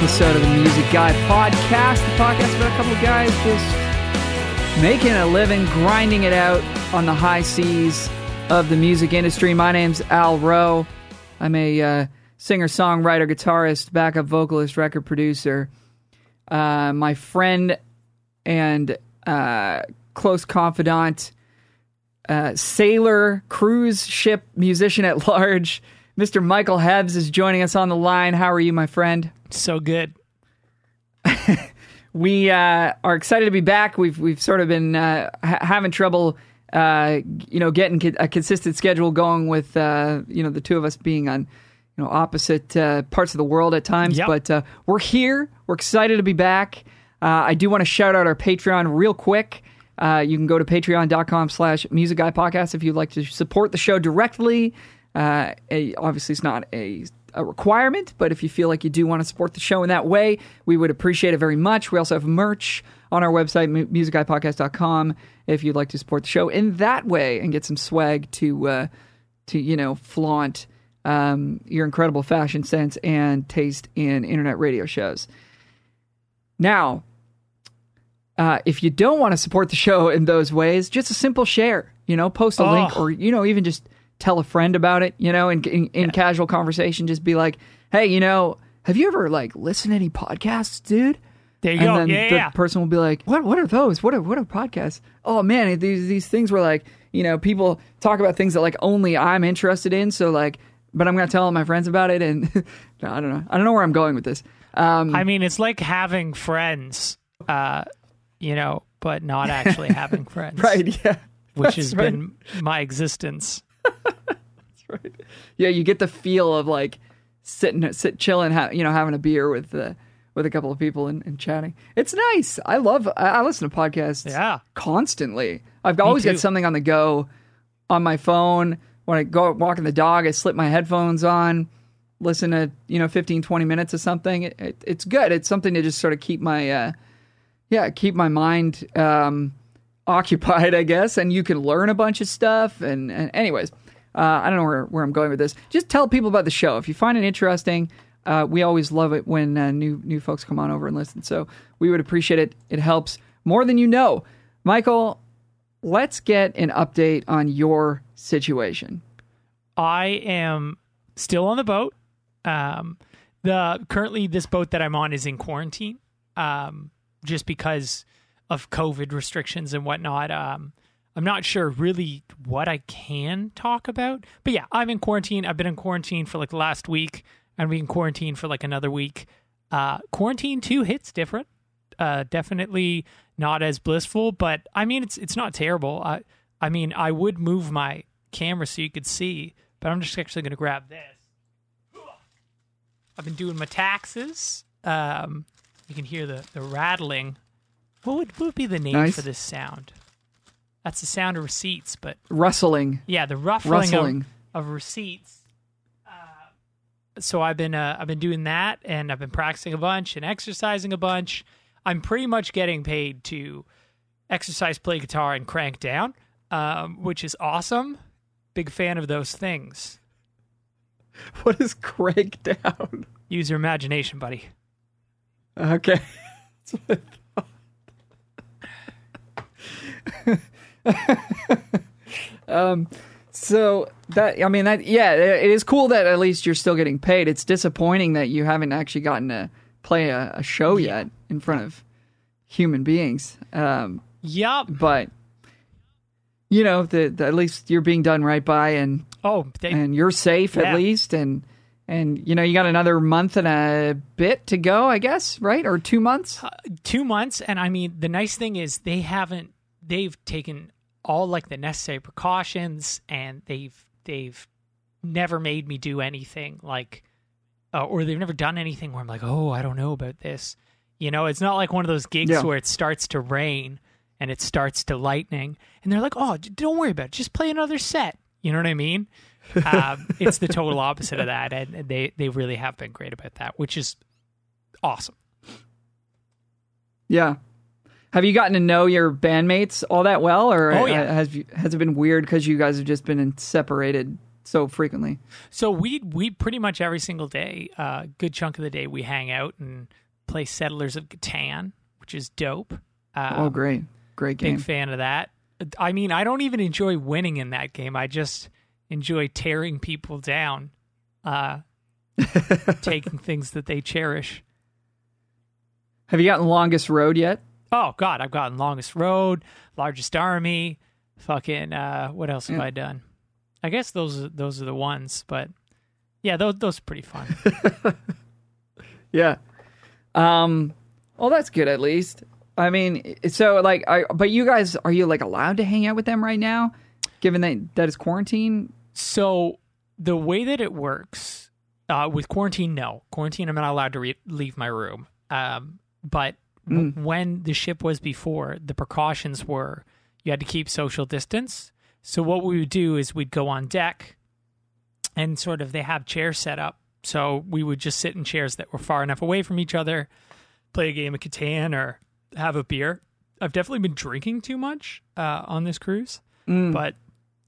episode of the Music Guy Podcast, the podcast about a couple of guys just making a living, grinding it out on the high seas of the music industry. My name's Al Rowe. I'm a uh, singer, songwriter, guitarist, backup vocalist, record producer. Uh, my friend and uh, close confidant, uh, sailor, cruise ship musician at large, Mr. Michael Hebbs is joining us on the line. How are you, my friend? So good. We uh, are excited to be back. We've we've sort of been uh, ha- having trouble, uh, you know, getting co- a consistent schedule going with uh, you know the two of us being on you know opposite uh, parts of the world at times. Yep. But uh, we're here. We're excited to be back. Uh, I do want to shout out our Patreon real quick. Uh, you can go to patreon.com slash music guy podcast if you'd like to support the show directly. Uh, a, obviously, it's not a, a requirement, but if you feel like you do want to support the show in that way, we would appreciate it very much. We also have merch on our website, mu- musicguypodcast.com, if you'd like to support the show in that way and get some swag to, uh, to you know, flaunt um, your incredible fashion sense and taste in internet radio shows. Now, uh, if you don't want to support the show in those ways, just a simple share, you know, post a link Oh. or, you know, even just tell a friend about it, you know, in, in, in casual conversation, just be like, hey, you know, have you ever like listened to any podcasts, dude? There you and go. then Yeah, the yeah. person will be like, "What? What are those? What are what are podcasts? Oh man, these these things were like, you know, people talk about things that like only I'm interested in. So like, but I'm gonna tell all my friends about it, and no, I don't know. I don't know where I'm going with this. Um, I mean, it's like having friends, uh, you know, but not actually having friends. right? Yeah, Which has right. been my existence. Right. Yeah, you get the feel of like sitting, sit, chilling, ha- you know, having a beer with uh, with a couple of people and, and chatting. It's nice. I love. I, I listen to podcasts. Yeah. constantly. I've always got something on the go on my phone. When I go walking the dog, I slip my headphones on, listen to you know 15, 20 minutes of something. It, it, it's good. It's something to just sort of keep my uh, yeah keep my mind um, occupied, I guess. And you can learn a bunch of stuff. And, and anyways, uh, I don't know where, where I'm going with this. Just tell people about the show if you find it interesting. Uh, we always love it when uh, new new folks come on over and listen. So we would appreciate it. It helps more than you know. Michael, let's get an update on your situation. I am still on the boat. Um, the currently this boat that I'm on is in quarantine, um, just because of COVID restrictions and whatnot. Um, I'm not sure really what I can talk about, but yeah, I'm in quarantine. I've been in quarantine for like last week. I'm in quarantine for like another week. Uh, quarantine two hits different. Uh, definitely not as blissful, but I mean it's it's not terrible. I I mean I would move my camera so you could see, but I'm just actually going to grab this. I've been doing my taxes. Um, you can hear the, the rattling. What would, what would be the name Nice. for this sound? That's the sound of receipts, but Rustling. yeah, the ruffling Rustling. Of, of receipts. Uh, so I've been uh, I've been doing that, and I've been practicing a bunch and exercising a bunch. I'm pretty much getting paid to exercise, play guitar, and crank down, um, which is awesome. Big fan of those things. What is crank down? Use your imagination, buddy. Okay. That's what I thought. um, so that I mean that yeah, it is cool that at least you're still getting paid. It's disappointing that you haven't actually gotten to play a, a show yet in front of human beings. Um, Yup. but you know, the, the at least you're being done right by, and Oh, they, and you're safe Yeah. at least, and and you know you got another month and a bit to go, I guess, right? Or two months. two months and i mean the nice thing is they haven't they've taken all like the necessary precautions and they've they've never made me do anything like uh, or they've never done anything where i'm like oh i don't know about this. You know it's not like one of those gigs Yeah. where it starts to rain and it starts to lightning and they're like oh don't worry about it. Just play another set. You know what i mean? Um, it's the total opposite of that and they they really have been great about that which is awesome. Yeah. Have you gotten to know your bandmates all that well, or Oh, yeah. has has it been weird because you guys have just been separated so frequently. So we we pretty much every single day, a uh, good chunk of the day, we hang out and play Settlers of Catan, which is dope. Um, oh, great, great game. Big fan of that. I mean, I don't even enjoy winning in that game. I just enjoy tearing people down, uh, taking things that they cherish. Have you gotten longest road yet? Oh God, I've gotten longest road, largest army, fucking. Uh, what else have yeah. I done? I guess those are, those are the ones, but yeah, those those are pretty fun. yeah. Um. Well, that's good at least. I mean, so like, I, but you guys, are you like allowed to hang out with them right now, given that that is quarantine? So the way that it works uh, with quarantine, no quarantine, I'm not allowed to re- leave my room. Um, but mm. when the ship was before, the precautions were you had to keep social distance. So what we would do is we'd go on deck, and sort of they have chairs set up. So we would just sit in chairs that were far enough away from each other, play a game of Catan or have a beer. I've definitely been drinking too much uh, on this cruise, mm. but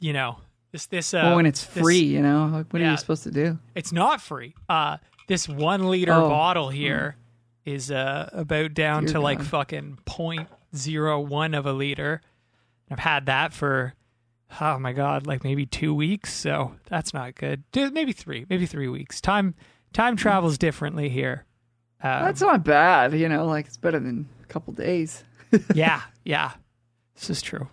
you know this this uh, well, when it's free, you know what yeah, are you supposed to do? It's not free. Uh, this one liter oh. bottle here. Is uh, about down Dear to God. like fucking point zero one of a liter. I've had that for oh my god, like maybe two weeks. So that's not good. Maybe three, maybe three weeks. Time time travels differently here. Um, that's not bad. You know, like it's better than a couple days. yeah, yeah. This is true.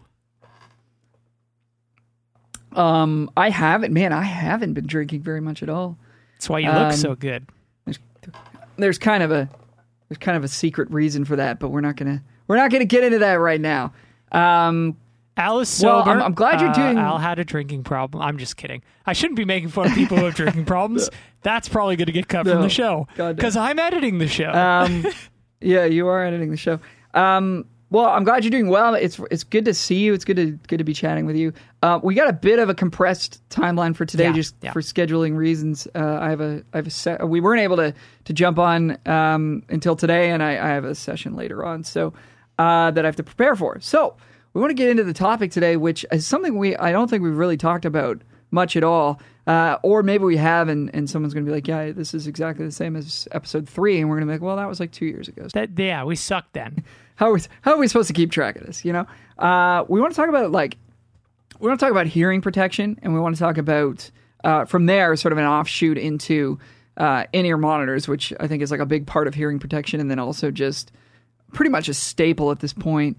Um, I haven't, man, I haven't been drinking very much at all. That's why you look um, so good. There's, there's kind of a there's kind of a secret reason for that, but we're not gonna we're not gonna get into that right now. Um, Al is sober. Well, I'm, I'm glad you're doing. Uh, Al had a drinking problem. I'm just kidding. I shouldn't be making fun of people who have drinking problems. That's probably going to get cut no, from the show because I'm editing the show. Um, Yeah, you are editing the show. Um, well, I'm glad you're doing well. It's it's good to see you. It's good to good to be chatting with you. Uh, we got a bit of a compressed timeline for today, yeah, just yeah. for scheduling reasons. Uh, I have a I have a set. We weren't able to to jump on um, until today, and I, I, have a session later on, so uh, that I have to prepare for. So we want to get into the topic today, which is something we I don't think we've really talked about much at all. Uh, or maybe we have, and, and someone's going to be like, yeah, this is exactly the same as episode three. And we're going to be like, well, that was like two years ago. That, yeah, we sucked then. how, are we, how are we supposed to keep track of this? You know, uh, we want to talk about like, we want to talk about hearing protection, and we want to talk about uh, from there sort of an offshoot into uh, in ear monitors, which I think is like a big part of hearing protection, and then also just pretty much a staple at this point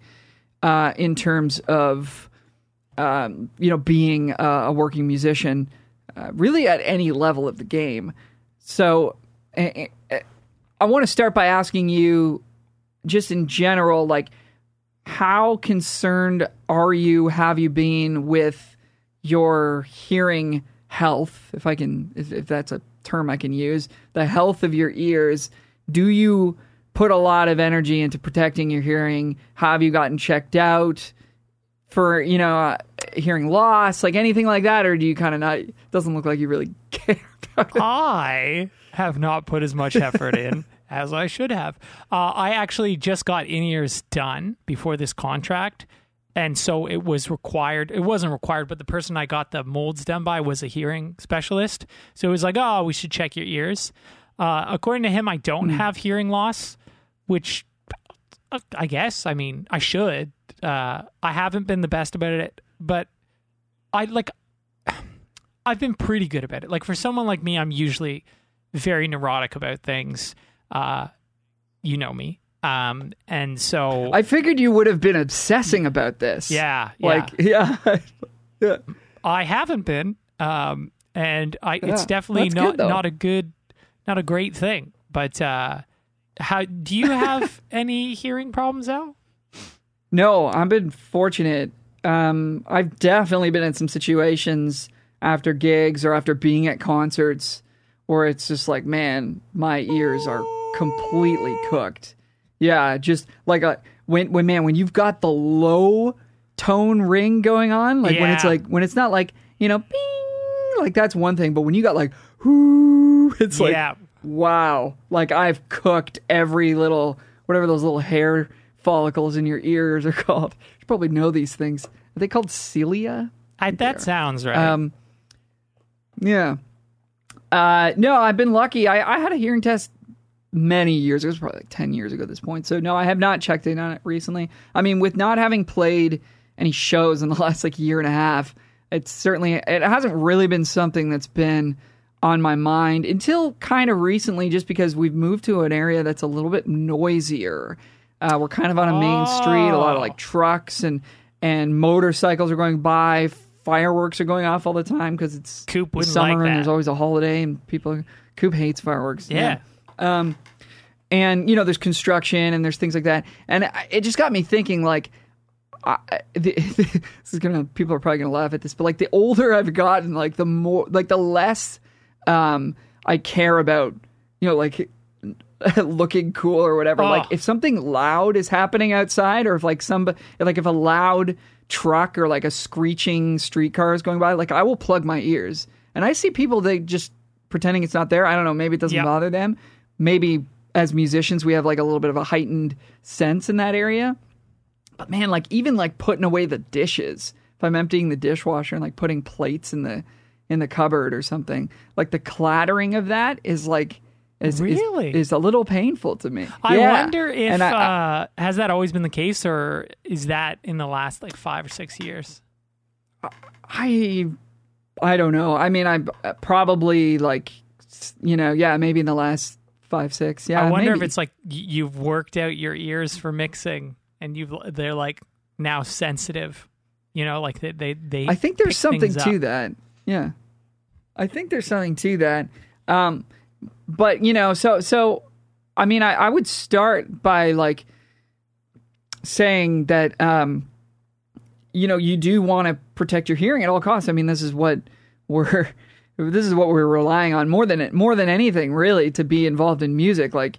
uh, in terms of um, you know being a working musician uh, really at any level of the game. So I want to start by asking you, just in general, like, how concerned are you, have you been with your hearing health, if I can, if, if that's a term I can use, the health of your ears? Do you put a lot of energy into protecting your hearing? Have you gotten checked out? for you know uh, hearing loss, like anything like that, or do you kind of not? Doesn't look like you really care. I have not put as much effort in as I should have. Uh, I actually just got in ears done before this contract. And so it was required. It wasn't required, but the person I got the molds done by was a hearing specialist. So it was like, oh, we should check your ears. Uh, according to him, I don't mm. have hearing loss, which I guess, I mean, I should uh, I haven't been the best about it, but I like. I've been pretty good about it. Like for someone like me, I'm usually very neurotic about things. Uh, you know me. Um, and so I figured you would have been obsessing about this. Yeah. Like, yeah. yeah. I haven't been. Um, and I, yeah, it's definitely not, good, not a good, not a great thing. But, uh, how do you have any hearing problems out? No, I've been fortunate. Um, I've definitely been in some situations after gigs or after being at concerts where it's just like, man, my ears are completely cooked. Yeah, just like a when when man, when you've got the low tone ring going on, like yeah. when it's like when it's not like you know, bing, like that's one thing, but when you got like, whoo, it's like, yeah. wow, like I've cooked every little whatever those little hair follicles in your ears are called. You probably know these things. Are they called cilia? I, that sounds right. Um, Yeah. Uh, no, I've been lucky. I, I had a hearing test many years ago. It was probably like 10 years ago at this point. So, no, I have not checked in on it recently. I mean, with not having played any shows in the last like year and a half, it's certainly, it hasn't really been something that's been on my mind until kind of recently, just because we've moved to an area that's a little bit noisier. Uh, we're kind of on a main street, a lot of like trucks and, and motorcycles are going by. Fireworks are going off all the time because it's Coop summer like and there's always a holiday and people. Coop hates fireworks. Yeah. Um, and you know, there's construction and there's things like that, and I- it just got me thinking. Like, I, the, this is gonna people are probably gonna laugh at this, but like the older I've gotten, like the more, like the less um, I care about, you know, like looking cool or whatever. Like Oh. if something loud is happening outside, or if like some, like if a loud truck or like a screeching streetcar is going by, like I will plug my ears. And I see people they just pretending it's not there. I don't know. Maybe it doesn't Yep. bother them. Maybe as musicians we have like a little bit of a heightened sense in that area. But man, like even like putting away the dishes. If I'm emptying the dishwasher and like putting plates in the in the cupboard or something, like the clattering of that is like is is- Really? is, a little painful to me. I Yeah. wonder if I- I- uh, has that always been the case, or is that in the last like five or six years? I I don't know. I mean, I probably like you know, yeah, maybe in the last five six. Yeah, I wonder maybe. if it's like you've worked out your ears for mixing, and you've they're like now sensitive. You know, like they they, they I think there's something to that. Yeah, I think there's something to that. Um, but you know, so so I mean, I, I would start by like saying that um, you know, you do want to protect your hearing at all costs. I mean, this is what we're this is what we're relying on more than more than anything, really, to be involved in music. Like,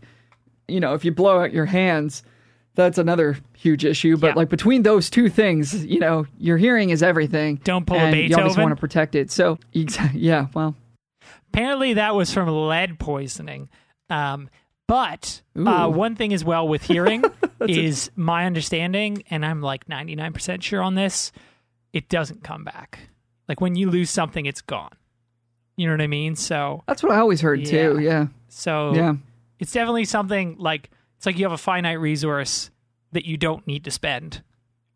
you know, if you blow out your hands, that's another huge issue. But Yeah. like between those two things, you know, your hearing is everything. Don't pull a and You always want to protect it. So, yeah, well, Apparently, that was from lead poisoning. Um, but uh, one thing as well with hearing is my understanding, and I'm like 99% sure on this, it doesn't come back. Like when you lose something, it's gone. You know what I mean? So, that's what I always heard too. Yeah, so yeah. it's definitely something like it's like you have a finite resource that you don't need to spend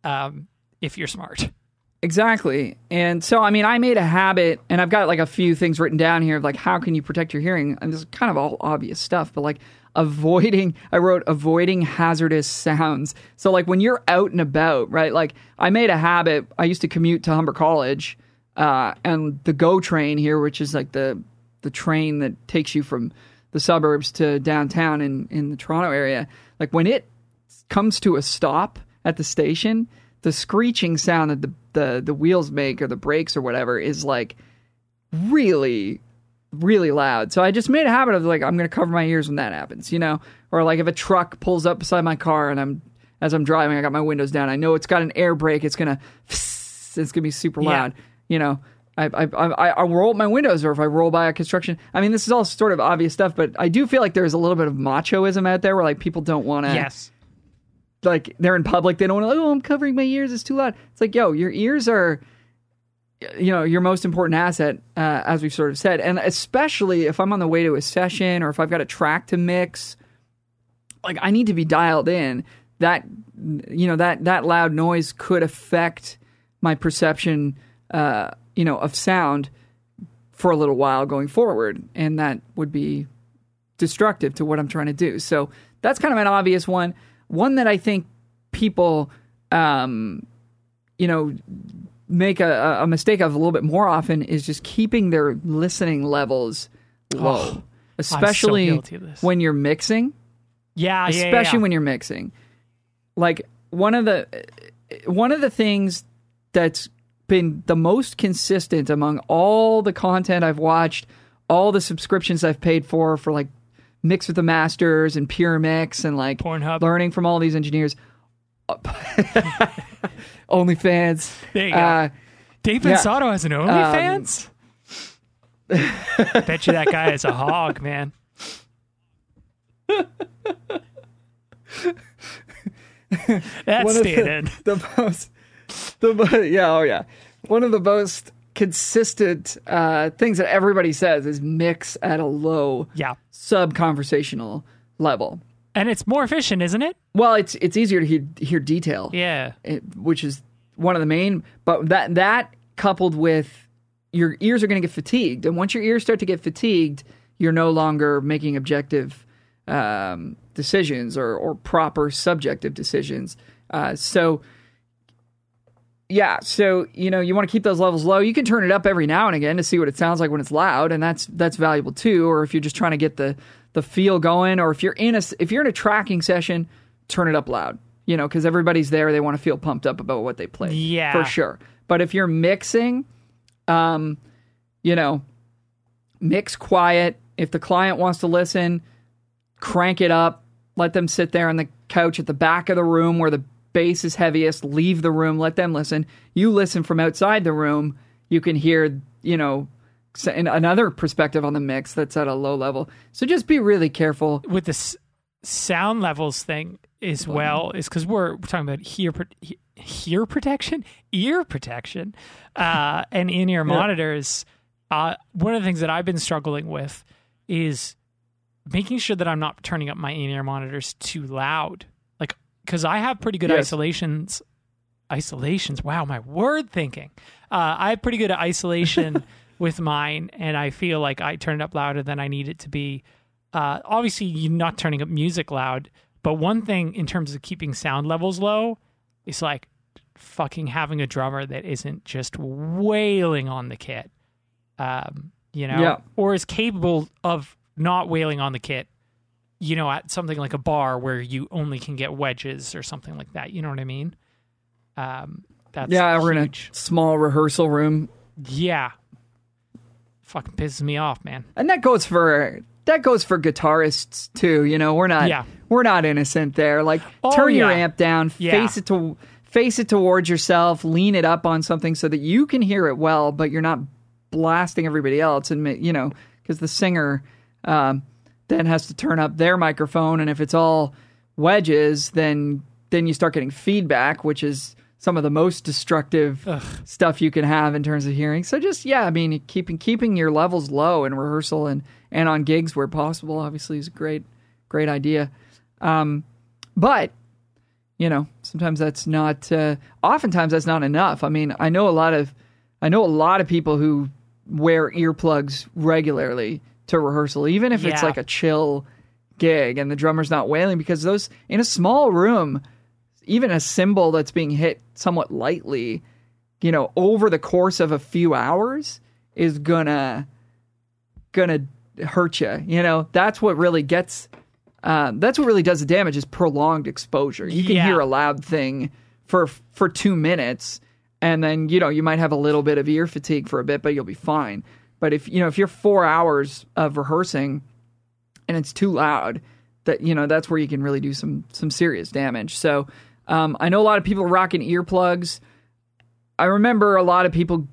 um, if you're smart. Exactly. And so, I mean, I made a habit, and I've got like a few things written down here of like, how can you protect your hearing? And this is kind of all obvious stuff, but like avoiding, I wrote avoiding hazardous sounds. So, like, when you're out and about, right? Like, I made a habit, I used to commute to Humber College, uh, and the GO train here, which is like the, the train that takes you from the suburbs to downtown in, in the Toronto area, like, when it comes to a stop at the station, the screeching sound that the, the, the wheels make or the brakes or whatever is like really, really loud. So I just made a habit of like, I'm going to cover my ears when that happens, you know? Or like if a truck pulls up beside my car and I'm, as I'm driving, I got my windows down. I know it's got an air brake. It's going to, it's going to be super Yeah. You know? I, I, I, I roll up my windows, or if I roll by a construction. I mean, this is all sort of obvious stuff, but I do feel like there's a little bit of machoism out there where like people don't want to Yes. like they're in public, they don't want to. Oh, I'm covering my ears. It's too loud. It's like, yo, your ears are, you know, your most important asset, uh, as we've sort of said, and especially if I'm on the way to a session or if I've got a track to mix, like I need to be dialed in. That you know that that loud noise could affect my perception, uh, you know, of sound for a little while going forward, and that would be destructive to what I'm trying to do. So that's kind of an obvious one. One that I think people, um, you know, make a, a mistake of a little bit more often is just keeping their listening levels low, especially guilty of this. when you're mixing Yeah, yeah, especially yeah. when you're mixing. Like one of the one of the things that's been the most consistent among all the content I've watched, all the subscriptions I've paid for for like Mix with the Masters and Pure Mix and like Pornhub. learning from all these engineers. OnlyFans. There you go. Uh, Dave yeah. Pensado has an OnlyFans. Bet you that guy is a hog, man. That's of the- the most the yeah oh yeah one of the most consistent uh, things that everybody says is mix at a low Yeah. sub conversational level. And it's more efficient, isn't it? Well, it's it's easier to hear, hear detail, Yeah. it, which is one of the main. But that that coupled with your ears are going to get fatigued, and once your ears start to get fatigued, you're no longer making objective um, decisions or or proper subjective decisions. Uh, so. Yeah, so you know you want to keep those levels low. You can turn it up every now and again to see what it sounds like when it's loud, and that's that's valuable too. Or if you're just trying to get the the feel going, or if you're in a if you're in a tracking session, turn it up loud. You know, because everybody's there, they want to feel pumped up about what they play. Yeah. for sure. But if you're mixing, um, you know, mix quiet. If the client wants to listen, crank it up. Let them sit there on the couch at the back of the room where the bass is heaviest. Leave the room. Let them listen. You listen from outside the room. You can hear, you know, another perspective on the mix that's at a low level. So just be really careful. With the s- sound levels thing as well, is because we're, we're talking about hear hear protection, ear protection, uh, and in ear monitors. Uh, one of the things that I've been struggling with is making sure that I'm not turning up my in ear monitors too loud. Because I have pretty good Yes. isolations. Isolations. Wow, my word thinking. Uh, I have pretty good isolation with mine, and I feel like I turn it up louder than I need it to be. Uh, obviously, you're not turning up music loud, but one thing in terms of keeping sound levels low is like fucking having a drummer that isn't just wailing on the kit, um, you know, Yeah. or is capable of not wailing on the kit, you know, at something like a bar where you only can get wedges or something like that. You know what I mean? Um, that's yeah, we're in a small rehearsal room, Yeah. Fucking pisses me off, man. and that goes for that goes for guitarists too. You know, we're not Yeah. we're not innocent there. Like Oh, turn your amp down, Yeah. face it to face it towards yourself, lean it up on something so that you can hear it well, but you're not blasting everybody else. And you know, because the singer um, then has to turn up their microphone, and if it's all wedges, then then you start getting feedback, which is some of the most destructive stuff you can have in terms of hearing. So just yeah, I mean, keeping keeping your levels low in rehearsal and and on gigs where possible, obviously, is a great great idea. Um, but you know, sometimes that's not. Uh, oftentimes, that's not enough. I mean, I know a lot of I know a lot of people who wear earplugs regularly to rehearsal, even if it's Yeah. like a chill gig and the drummer's not wailing, because those in a small room, even a cymbal that's being hit somewhat lightly, you know, over the course of a few hours is gonna gonna hurt you. You know, that's what really gets. Uh, that's what really does the damage is prolonged exposure. You can Yeah. hear a loud thing for for two minutes, and then you know you might have a little bit of ear fatigue for a bit, but you'll be fine. But if you know if you're four hours of rehearsing and it's too loud, that you know that's where you can really do some some serious damage. So um, I know a lot of people rocking earplugs. I remember a lot of people,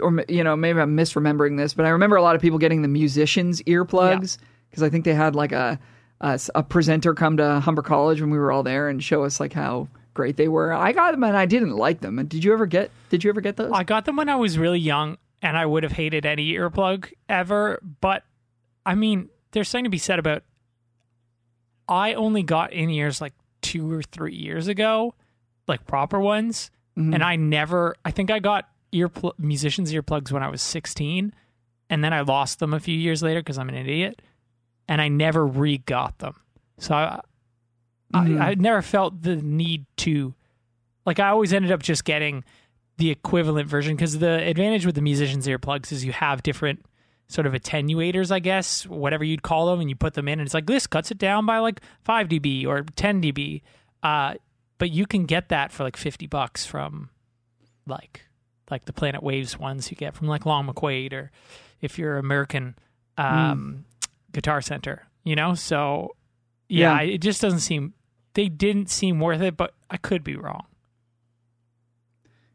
or you know maybe I'm misremembering this, but I remember a lot of people getting the musicians earplugs because I think they had like a, a a presenter come to Humber College when we were all there and show us like how great they were. I got them and I didn't like them. And did you ever get? Did you ever get those? I got them when I was really young, and I would have hated any earplug ever. But I mean, there's something to be said about. I only got in ears like two or three years ago, like proper ones, and I never. I think I got ear musicians earplugs when I was 16, and then I lost them a few years later because I'm an idiot, and I never re got them. So I, Mhm. I, I never felt the need to, like, I always ended up just getting the equivalent version because the advantage with the musicians earplugs is you have different sort of attenuators, I guess, whatever you'd call them, and you put them in, and it's like this cuts it down by like five dB or ten dB. Uh, but you can get that for like fifty bucks from like like the Planet Waves ones you get from like Long McQuade or if you're American um, Guitar Center, you know. So yeah, Yeah. it just doesn't seem they didn't seem worth it, but I could be wrong.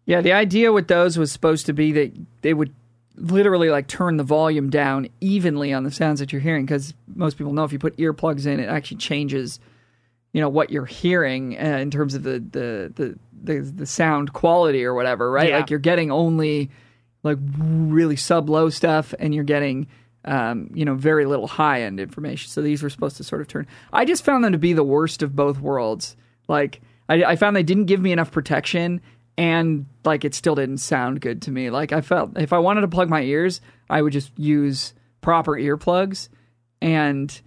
Yeah, the idea with those was supposed to be that they would literally like turn the volume down evenly on the sounds that you're hearing because most people know if you put earplugs in, it actually changes, you know, what you're hearing uh, in terms of the, the the the the sound quality or whatever, right? Yeah. Like you're getting only like really sub low stuff, and you're getting um, you know very little high end information. So these were supposed to sort of turn. I just found them to be the worst of both worlds. Like I, I found they didn't give me enough protection, and like it still didn't sound good to me. Like I felt if I wanted to plug my ears, I would just use proper earplugs and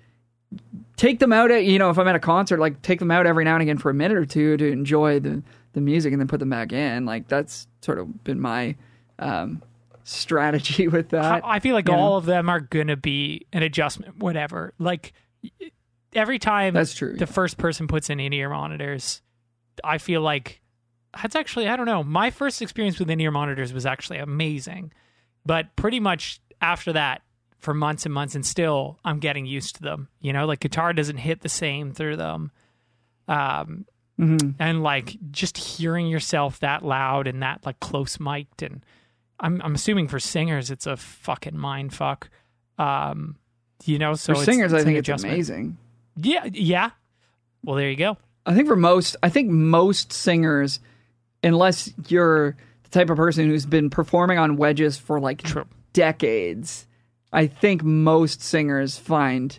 take them out at you know if I'm at a concert, like take them out every now and again for a minute or two to enjoy the the music and then put them back in. Like that's sort of been my um, strategy with that. I feel like you know? all of them are gonna be an adjustment, whatever. Like every time That's true, the yeah. first person puts in in-ear monitors, I feel like that's actually I don't know. My first experience with in-ear monitors was actually amazing, but pretty much after that, for months and months, and still I'm getting used to them. You know, like guitar doesn't hit the same through them. Um, Mm-hmm. and like just hearing yourself that loud and that like close mic'd and I'm I'm assuming for singers it's a fucking mind fuck. Um you know, so for it's- singers, I an think it's adjustment. amazing. Yeah, yeah. Well, there you go. I think for most, I think most singers, unless you're the type of person who's been performing on wedges for like True. decades, I think most singers find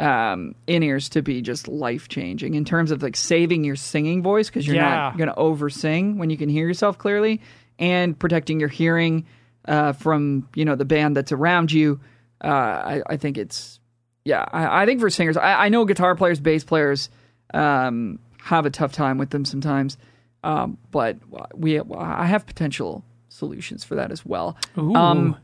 um, in ears to be just life changing in terms of like saving your singing voice because you're Yeah. not going to over sing when you can hear yourself clearly and protecting your hearing uh, from you know the band that's around you. Uh, I, I think it's yeah. I, I think for singers, I, I know guitar players, bass players um, have a tough time with them sometimes, um, but we I have potential solutions for that as well. Um,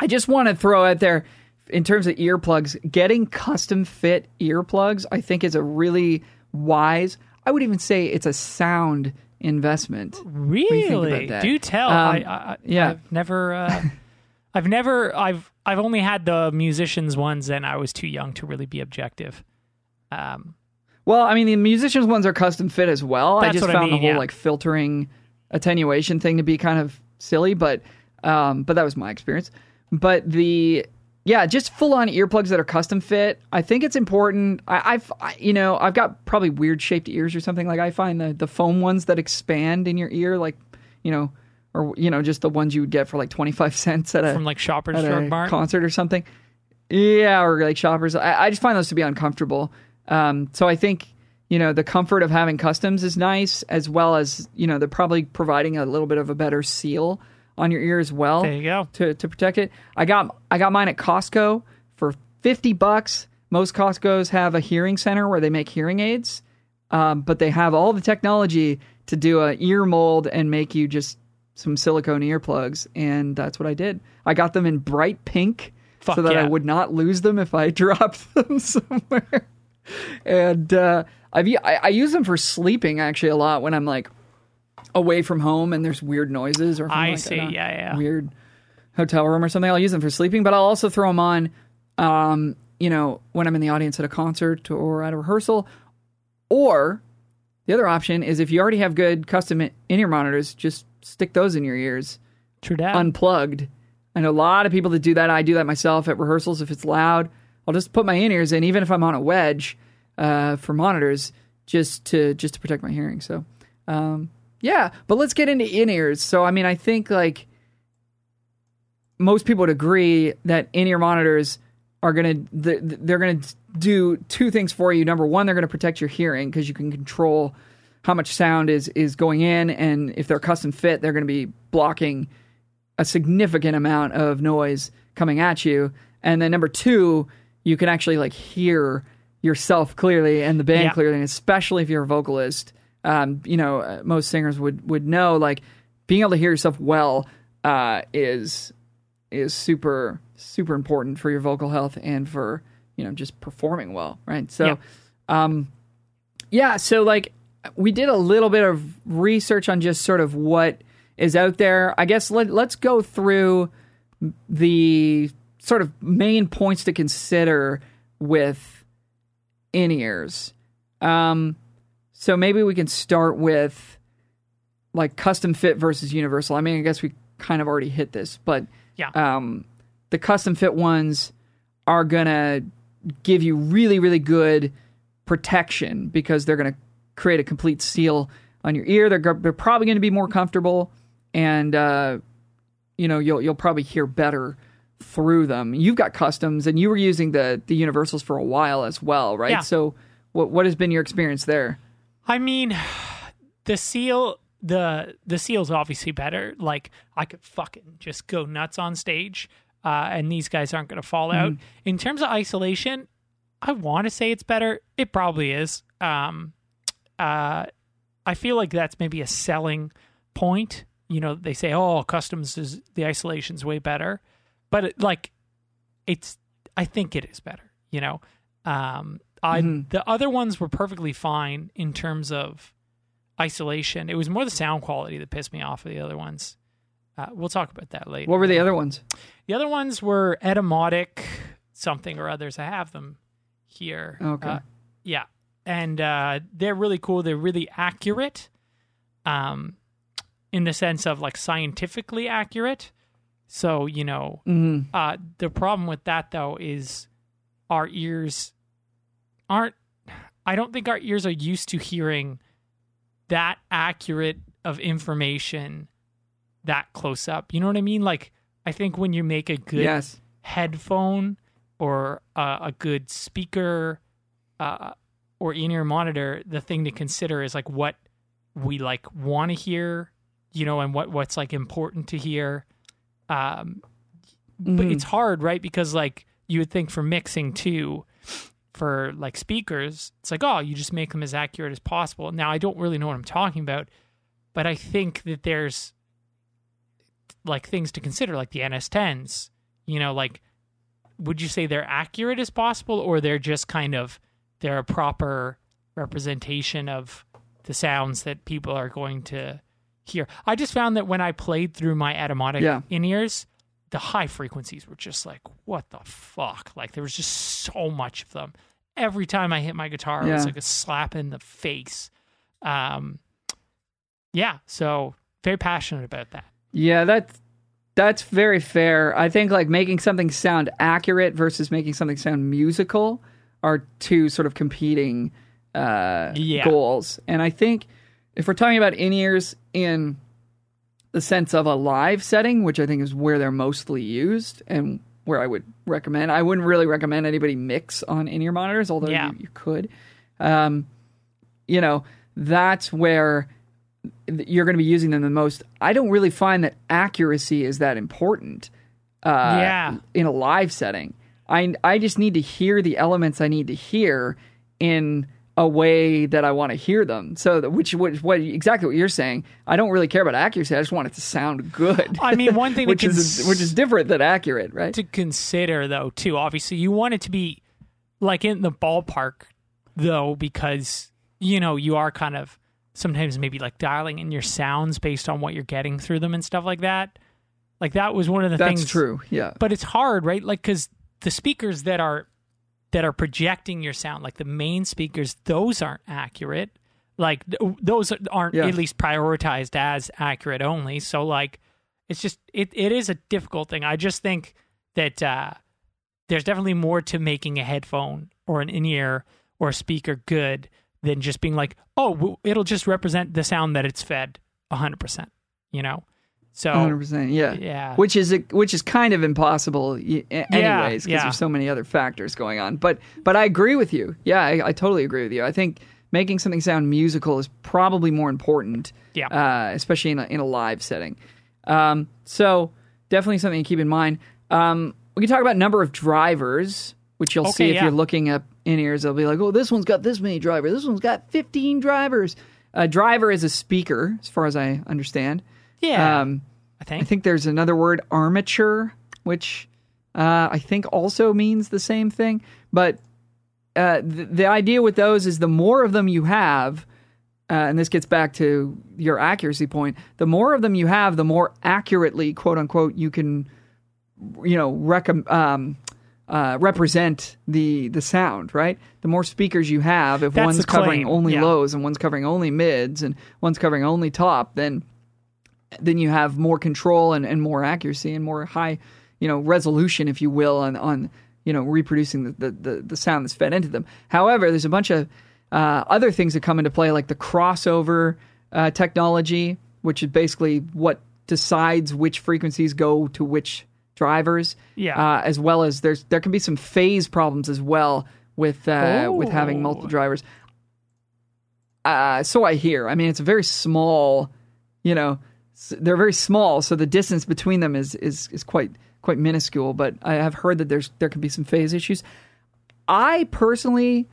I just want to throw out there in terms of earplugs, getting custom fit earplugs, I think is a really wise, I would even say it's a sound investment. you think about really? Do tell. Um, I, I, yeah. I've never uh, I've never I've I've only had the musicians ones and I was too young to really be objective. Um Well, I mean, the musicians ones are custom fit as well. I just what I found mean, the whole yeah. like filtering attenuation thing to be kind of silly, but um, but that was my experience. But the yeah, just full on earplugs that are custom fit. I think it's important. I, I've I, you know I've got probably weird shaped ears or something. Like I find the the foam ones that expand in your ear, like you know, or you know, just the ones you would get for like twenty five cents at a from like Shoppers at Drug a Mart. concert or something. Yeah, or like shoppers. I, I just find those to be uncomfortable. Um, so I think you know the comfort of having customs is nice, as well as you know they're probably providing a little bit of a better seal on your ear as well there you go. to to protect it. I got I got mine at Costco for fifty bucks. Most Costco's have a hearing center where they make hearing aids, um, but they have all the technology to do a ear mold and make you just some silicone earplugs, and that's what I did. I got them in bright pink Fuck so that I would not lose them if I dropped them somewhere. And uh, I've I, I use them for sleeping actually a lot when I'm like away from home and there's weird noises or I'm, like, see. Yeah, yeah. weird hotel room or something. I'll use them for sleeping, but I'll also throw them on, um, you know, when I'm in the audience at a concert or at a rehearsal. Or the other option is if you already have good custom in ear monitors, just stick those in your ears True that. unplugged. I know a lot of people that do that. I do that myself at rehearsals. If it's loud, I'll just put my in ears in, even if I'm on a wedge uh, for monitors, just to just to protect my hearing. So, um, yeah. But let's get into in ears. So, I mean, I think like most people would agree that in ear monitors are gonna th- th- they're gonna do two things for you. Number one, they're gonna protect your hearing because you can control how much sound is is going in, and if they're custom fit, they're gonna be blocking a significant amount of noise coming at you. And then number two, you can actually like hear yourself clearly and the band Yeah. clearly, and especially if you're a vocalist. Um, you know, uh, most singers would would know like being able to hear yourself well uh, is is super super important for your vocal health and for you know just performing well, right? So, Yeah. um, yeah, so like we did a little bit of research on just sort of what is out there. I guess let, let's go through the sort of main points to consider with in ears. Um, so maybe we can start with like custom fit versus universal. I mean, I guess we kind of already hit this, but Yeah. um, the custom fit ones are gonna give you really, really good protection because they're gonna create a complete seal on your ear. They're, they're probably gonna be more comfortable, and uh, you know you'll you'll probably hear better through them. You've got customs, and you were using the the universals for a while as well, right? Yeah. So what what has been your experience there? I mean, the seal the the seal's obviously better. Like I could fucking just go nuts on stage, uh, and these guys aren't going to fall out. In terms of isolation, I want to say it's better. It probably is. Um, uh, I feel like that's maybe a selling point. You know, they say, "Oh, customs is the isolation's way better," but it, like, it's. I think it is better. You know, um, I the other ones were perfectly fine in terms of isolation. It was more the sound quality that pissed me off of the other ones. Uh, we'll talk about that later. What were the other ones? The other ones were Etymotic something or others. I have them here. Okay. Uh, yeah. And uh, they're really cool. They're really accurate um, in the sense of like scientifically accurate. So, you know, Mhm. uh, the problem with that though is our ears aren't, I don't think our ears are used to hearing that accurate of information that close up. You know what I mean? Like, I think when you make a good Yes. headphone or uh, a good speaker uh, or in-ear monitor, the thing to consider is like what we like want to hear, you know, and what what's like important to hear. Um, but Mhm. it's hard, right? Because like you would think for mixing too, for like speakers, it's like oh, you just make them as accurate as possible. Now I don't really know what I'm talking about, but I think that there's like things to consider, like the NS10s. You know, like would you say they're accurate as possible, or they're just kind of they're a proper representation of the sounds that people are going to hear? I just found that when I played through my Etymotic Yeah. in ears, the high frequencies were just like, what the fuck? Like there was just so much of them. Every time I hit my guitar, it was like a slap in the face. Um, yeah, so very passionate about that. Yeah, that's that's very fair. I think like making something sound accurate versus making something sound musical are two sort of competing uh, Yeah. goals. And I think if we're talking about in ears in the sense of a live setting, which I think is where they're mostly used and where I would recommend, I wouldn't really recommend anybody mix on in ear monitors, although Yeah. you, you could. Um, you know, that's where you're going to be using them the most. I don't really find that accuracy is that important. Uh, Yeah. In a live setting, I I just need to hear the elements I need to hear in a way that I want to hear them. So, that, which which what exactly what you're saying? I don't really care about accuracy. I just want it to sound good. I mean, one thing which is cons- which is different than accurate, right? to consider though too obviously you want it to be like in the ballpark though because you know you are kind of sometimes maybe like dialing in your sounds based on what you're getting through them and stuff like that like that was one of the That's things true. Yeah. but it's hard right like because the speakers that are that are projecting your sound like the main speakers those aren't accurate. Like th- those aren't Yeah. at least prioritized as accurate only. So like it's just it, it is a difficult thing. I just think that uh there's definitely more to making a headphone or an in-ear or a speaker good than just being like oh w- it'll just represent the sound that it's fed 100% you know so 100%. Yeah. yeah which is a, which is kind of impossible y- anyways because yeah. there's so many other factors going on but but i agree with you yeah I, I totally agree with you i think making something sound musical is probably more important Yeah. uh, especially in a, in a live setting um, so definitely something to keep in mind um, we can talk about number of drivers which you'll see if yeah. you're looking up in ears they'll be like oh this one's got this many drivers this one's got 15 drivers a driver is a speaker as far as i understand yeah um, i think I think there's another word, armature, which uh, I think also means the same thing. But uh, the, the idea with those is the more of them you have, uh, and this gets back to your accuracy point, the more of them you have, the more accurately, quote unquote, you can, you know, recom- um, uh, represent the the sound, right? The more speakers you have, if That's one's covering only yeah. lows and one's covering only mids and one's covering only top, then then you have more control and, and more accuracy and more high, you know, resolution, if you will, on, on you know, reproducing the, the, the, the sound that's fed into them. However, there's a bunch of uh, other things that come into play, like the crossover uh, technology, which is basically what decides which frequencies go to which drivers. Yeah. Uh, as well as there's there can be some phase problems as well with uh, with having multiple drivers. Uh, so I hear. I mean, it's a very small, you know, they're very small, so the distance between them is is is quite quite minuscule. But I have heard that there's there can be some phase issues. I personally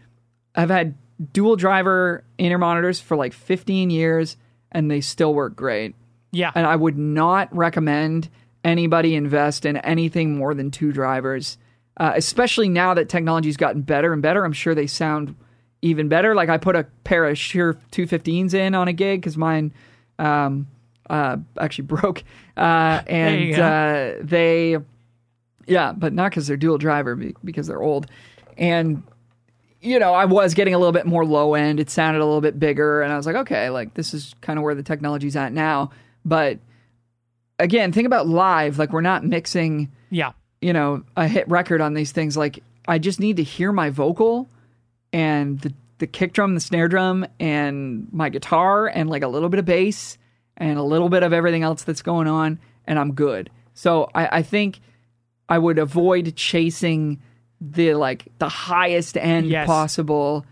have had dual driver inner monitors for like 15 years, and they still work great. Yeah. And I would not recommend anybody invest in anything more than two drivers, uh, especially now that technology's gotten better and better. I'm sure they sound even better. Like I put a pair of Shure 215s in on a gig because mine um, uh, actually broke, uh, and uh, they, yeah, but not because they're dual driver, because they're old, and you know, I was getting a little bit more low end. It sounded a little bit bigger, and I was like, okay, like this is kind of where the technology's at now. But again, think about live. Like we're not mixing, yeah. you know, a hit record on these things. Like I just need to hear my vocal and the the kick drum, the snare drum, and my guitar, and like a little bit of bass and a little bit of everything else that's going on, and I'm good. So I, I think I would avoid chasing the like the highest end Yes. possible,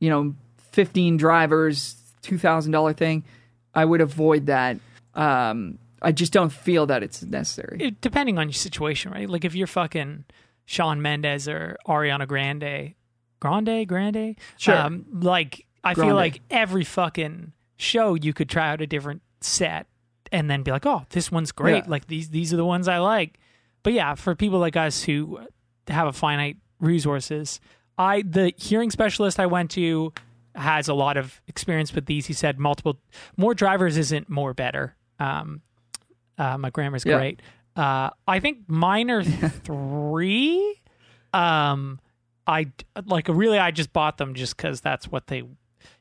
you know, 15 drivers, $2,000 thing. I would avoid that. Um, I just don't feel that it's necessary. It- depending on your situation, right? Like if you're fucking Shawn Mendes or Ariana Grande, Grande, Grande, Sure. Um, like I Grande. feel like every fucking show you could try out a different set and then be like, oh, this one's great. Yeah. Like these these are the ones I like. But yeah, for people like us who have a finite resources, I the hearing specialist I went to has a lot of experience with these. He said multiple more drivers isn't more better. Um, uh, my grammar's Yeah. great. Uh, I think mine are three. Um, I like really I just bought them just because that's what they,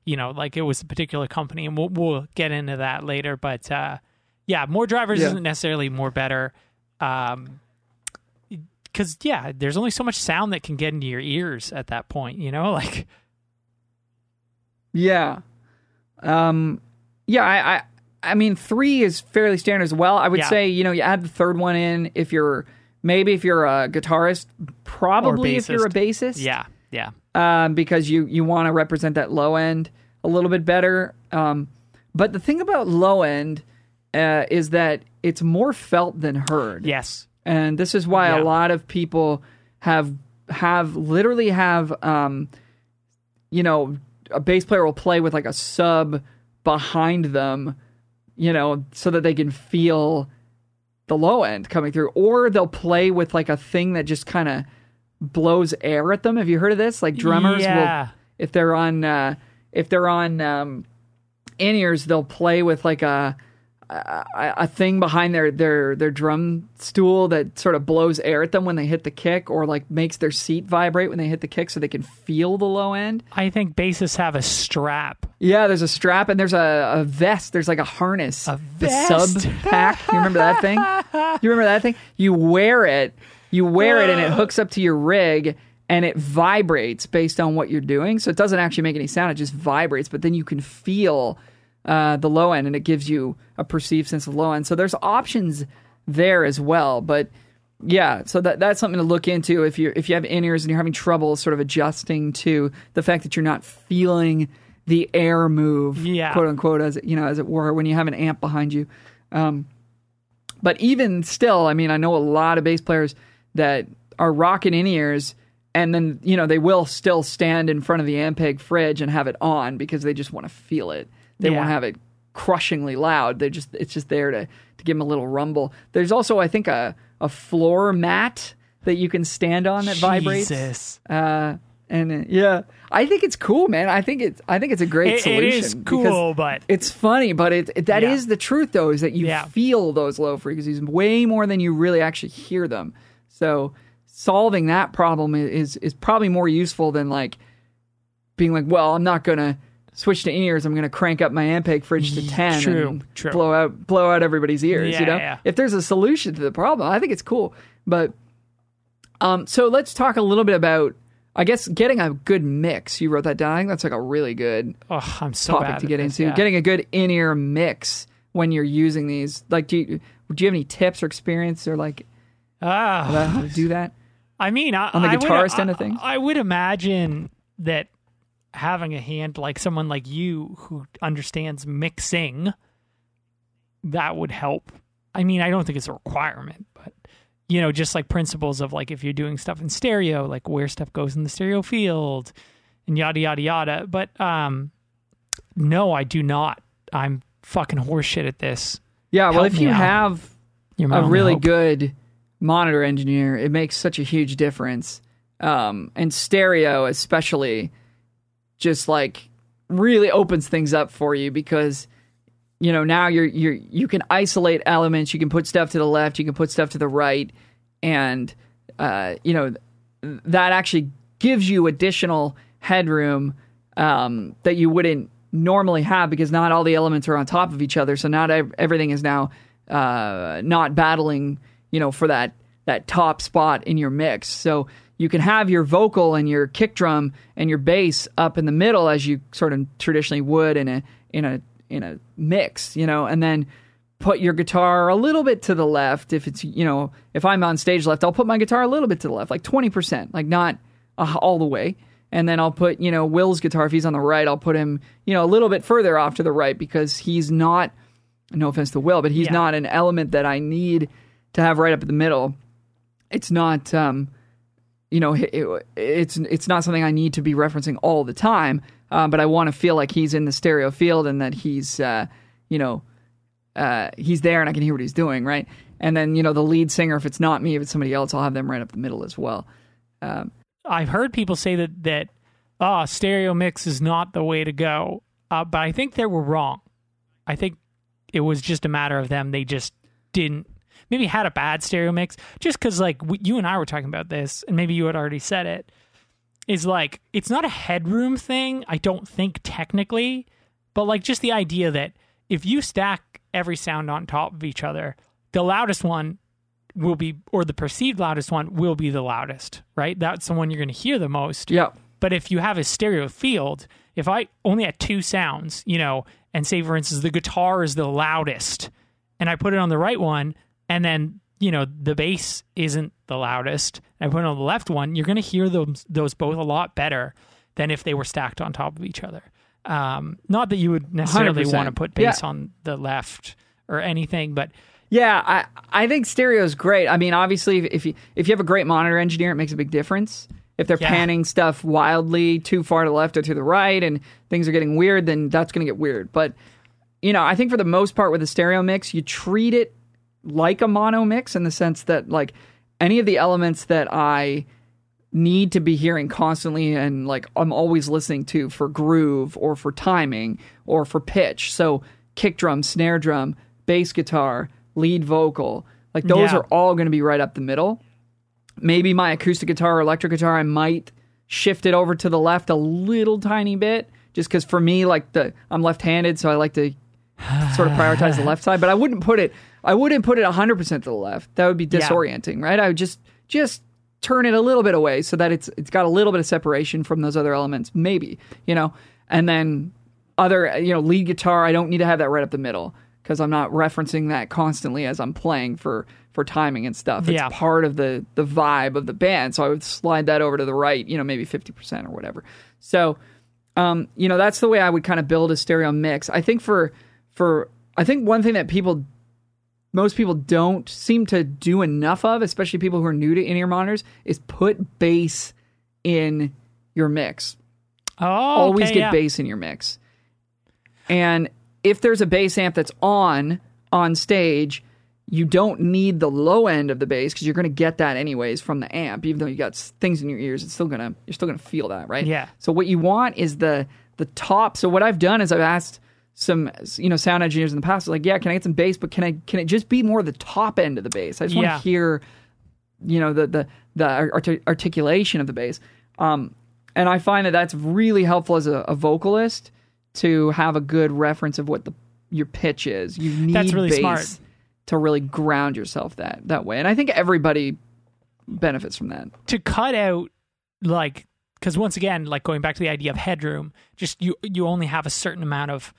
you know, like it was a particular company, and we'll we'll get into that later. But uh, yeah, more drivers Yeah. isn't necessarily more better. Um, because yeah, there's only so much sound that can get into your ears at that point. You know, like Yeah. Um yeah, I, I I mean 3 is fairly standard as well. I would Yeah. say, you know, you add the third one in if you're maybe if you're a guitarist, probably if you're a bassist. yeah, yeah, Um because you you want to represent that low end a little bit better. Um but the thing about low end uh, is that it's more felt than heard yes, and this is why Yeah. a lot of people have have literally have um you know a bass player will play with like a sub behind them you know so that they can feel the low end coming through or they'll play with like a thing that just kind of blows air at them have you heard of this like drummers will if they're on uh, if they're on um, in ears, they'll play with like a, a a thing behind their their their drum stool that sort of blows air at them when they hit the kick, or like makes their seat vibrate when they hit the kick, so they can feel the low end. I think bassists have a strap. Yeah, there's a strap and there's a, a vest. There's like a harness. A The sub pack. You remember that thing? You remember that thing? You wear it. You wear it and it hooks up to your rig and it vibrates based on what you're doing. So it doesn't actually make any sound. It just vibrates. But then you can feel uh, the low end and it gives you a perceived sense of low end. So there's options there as well. But yeah, so that that's something to look into if you if you have in ears and you're having trouble sort of adjusting to the fact that you're not feeling the air move, Yeah. quote unquote, as it- you know, as it were, when you have an amp behind you. Um, but even still, I mean, I know a lot of bass players that are rocking in ears, and then you know they will still stand in front of the Ampeg fridge and have it on because they just want to feel it. They Yeah. won't have it crushingly loud. They just it's just there to to give them a little rumble. There's also I think a a floor mat that you can stand on that vibrates. Jesus. Uh, and uh, yeah, I think it's cool, man. I think it's I think it's a great It- solution. it is cool, but it's funny, but it, it that is Yeah. the truth though, is that you Yeah. feel those low frequencies way more than you really actually hear them. So solving that problem is is probably more useful than like being like, well, I'm not gonna switch to in ears. I'm gonna crank up my Ampeg fridge to ten True, and true. blow out blow out everybody's ears. Yeah, you know, yeah. if there's a solution to the problem, I think it's cool. But um, so let's talk a little bit about. I guess getting a good mix. You wrote that down. I think that's like a really good oh, I'm so topic bad to get this, into. yeah. Getting a good in-ear mix when you're using these? Like, do you do you have any tips or experience or like Ah, about how to do that? I mean, I, On the guitarist end of things? I would imagine that having a hand like someone like you who understands mixing, that would help. I mean, I don't think it's a requirement, but you know, just like principles of like if you're doing stuff in stereo, like where stuff goes in the stereo field, and yada yada yada. But um, no, I do not. I'm fucking horseshit at this. Yeah, well, Help if you out. have You're a really hope. good monitor engineer, it makes such a huge difference. Um, and stereo, especially, just like really opens things up for you because you know now you're you're you can isolate elements, you can put stuff to the left, you can put stuff to the right, and uh, you know that actually gives you additional headroom um, that you wouldn't normally have because not all the elements are on top of each other. So not ev- everything is now uh, not battling, you know, for that that top spot in your mix. So you can have your vocal and your kick drum and your bass up in the middle as you sort of traditionally would in a in a in a mix, you know, and then put your guitar a little bit to the left if it's you know if i'm on stage left i'll put my guitar a little bit to the left like 20% like not uh, all the way and then i'll put you know will's guitar if he's on the right i'll put him you know a little bit further off to the right because he's not no offense to will but he's Yeah. not an element that i need to have right up in the middle it's not um you know it, it- it's it's not something i need to be referencing all the time um, but i want to feel like he's in the stereo field and that he's uh you know uh, he's there and I can hear what he's doing, right? And then you know the lead singer, if it's not me, if it's somebody else, I'll have them right up the middle as well. Um, I've heard people say that that oh, stereo mix is not the way to go, uh, but I think they were wrong. I think it was just a matter of them; they just didn't maybe had a bad stereo mix. Just because, like we, you and I were talking about this, and maybe you had already said it, is like it's not a headroom thing. I don't think technically, but like just the idea that if you stack every sound on top of each other, the loudest one will be, or the perceived loudest one will be the loudest, right? That's the one you're going to hear the most. yeah, But if you have a stereo field, if I only had two sounds, you know, and say for instance the guitar is the loudest, and I put it on the right one, and then you know the bass isn't the loudest, and I put it on the left one, you're going to hear those those both a lot better than if they were stacked on top of each other. Um, not that you would necessarily 100%. want to put bass Yeah. on the left or anything, but yeah. I I think stereo is great. I mean, obviously, if, if you if you have a great monitor engineer, it makes a big difference. If they're Yeah. panning stuff wildly too far to the left or to the right, and things are getting weird, then that's going to get weird. But you know, I think for the most part with a stereo mix, you treat it like a mono mix in the sense that like any of the elements that I need to be hearing constantly and like I'm always listening to for groove or for timing or for pitch. So kick drum, snare drum, bass guitar, lead vocal, like those Yeah. are all going to be right up the middle. Maybe my acoustic guitar or electric guitar, I might shift it over to the left a little tiny bit just because for me, like the I'm left-handed, so I like to sort of prioritize the left side. But I wouldn't put it. I wouldn't put it 100 percent to the left. That would be Yeah. disorienting, right? I would just just turn it a little bit away so that it's it's got a little bit of separation from those other elements, maybe you know. And then other you know lead guitar, I don't need to have that right up the middle because I'm not referencing that constantly as I'm playing for for timing and stuff. It's Yeah. part of the the vibe of the band, so I would slide that over to the right, you know, maybe 50 percent or whatever. So um, you know, that's the way I would kind of build a stereo mix. I think for for I think one thing that people most people don't seem to do enough of, especially people who are new to in-ear monitors, is put bass in your mix. oh, Always okay, get yeah. bass in your mix. And if there's a bass amp that's on on stage, you don't need the low end of the bass because you're going to get that anyways from the amp. Even though you got things in your ears, it's still gonna you're still gonna feel that, right? Yeah. So what you want is the the top. So what I've done is I've asked some you know sound engineers in the past like, yeah, can I get some bass, but can I can it just be more the top end of the bass? I just want Yeah. to hear you know the the the art- articulation of the bass. Um, and I find that that's really helpful as a, a vocalist to have a good reference of what the your pitch is. You need That's really bass smart. to really ground yourself that that way. And I think everybody benefits from that. to cut out like because once again like going back to the idea of headroom just you you only have a certain amount of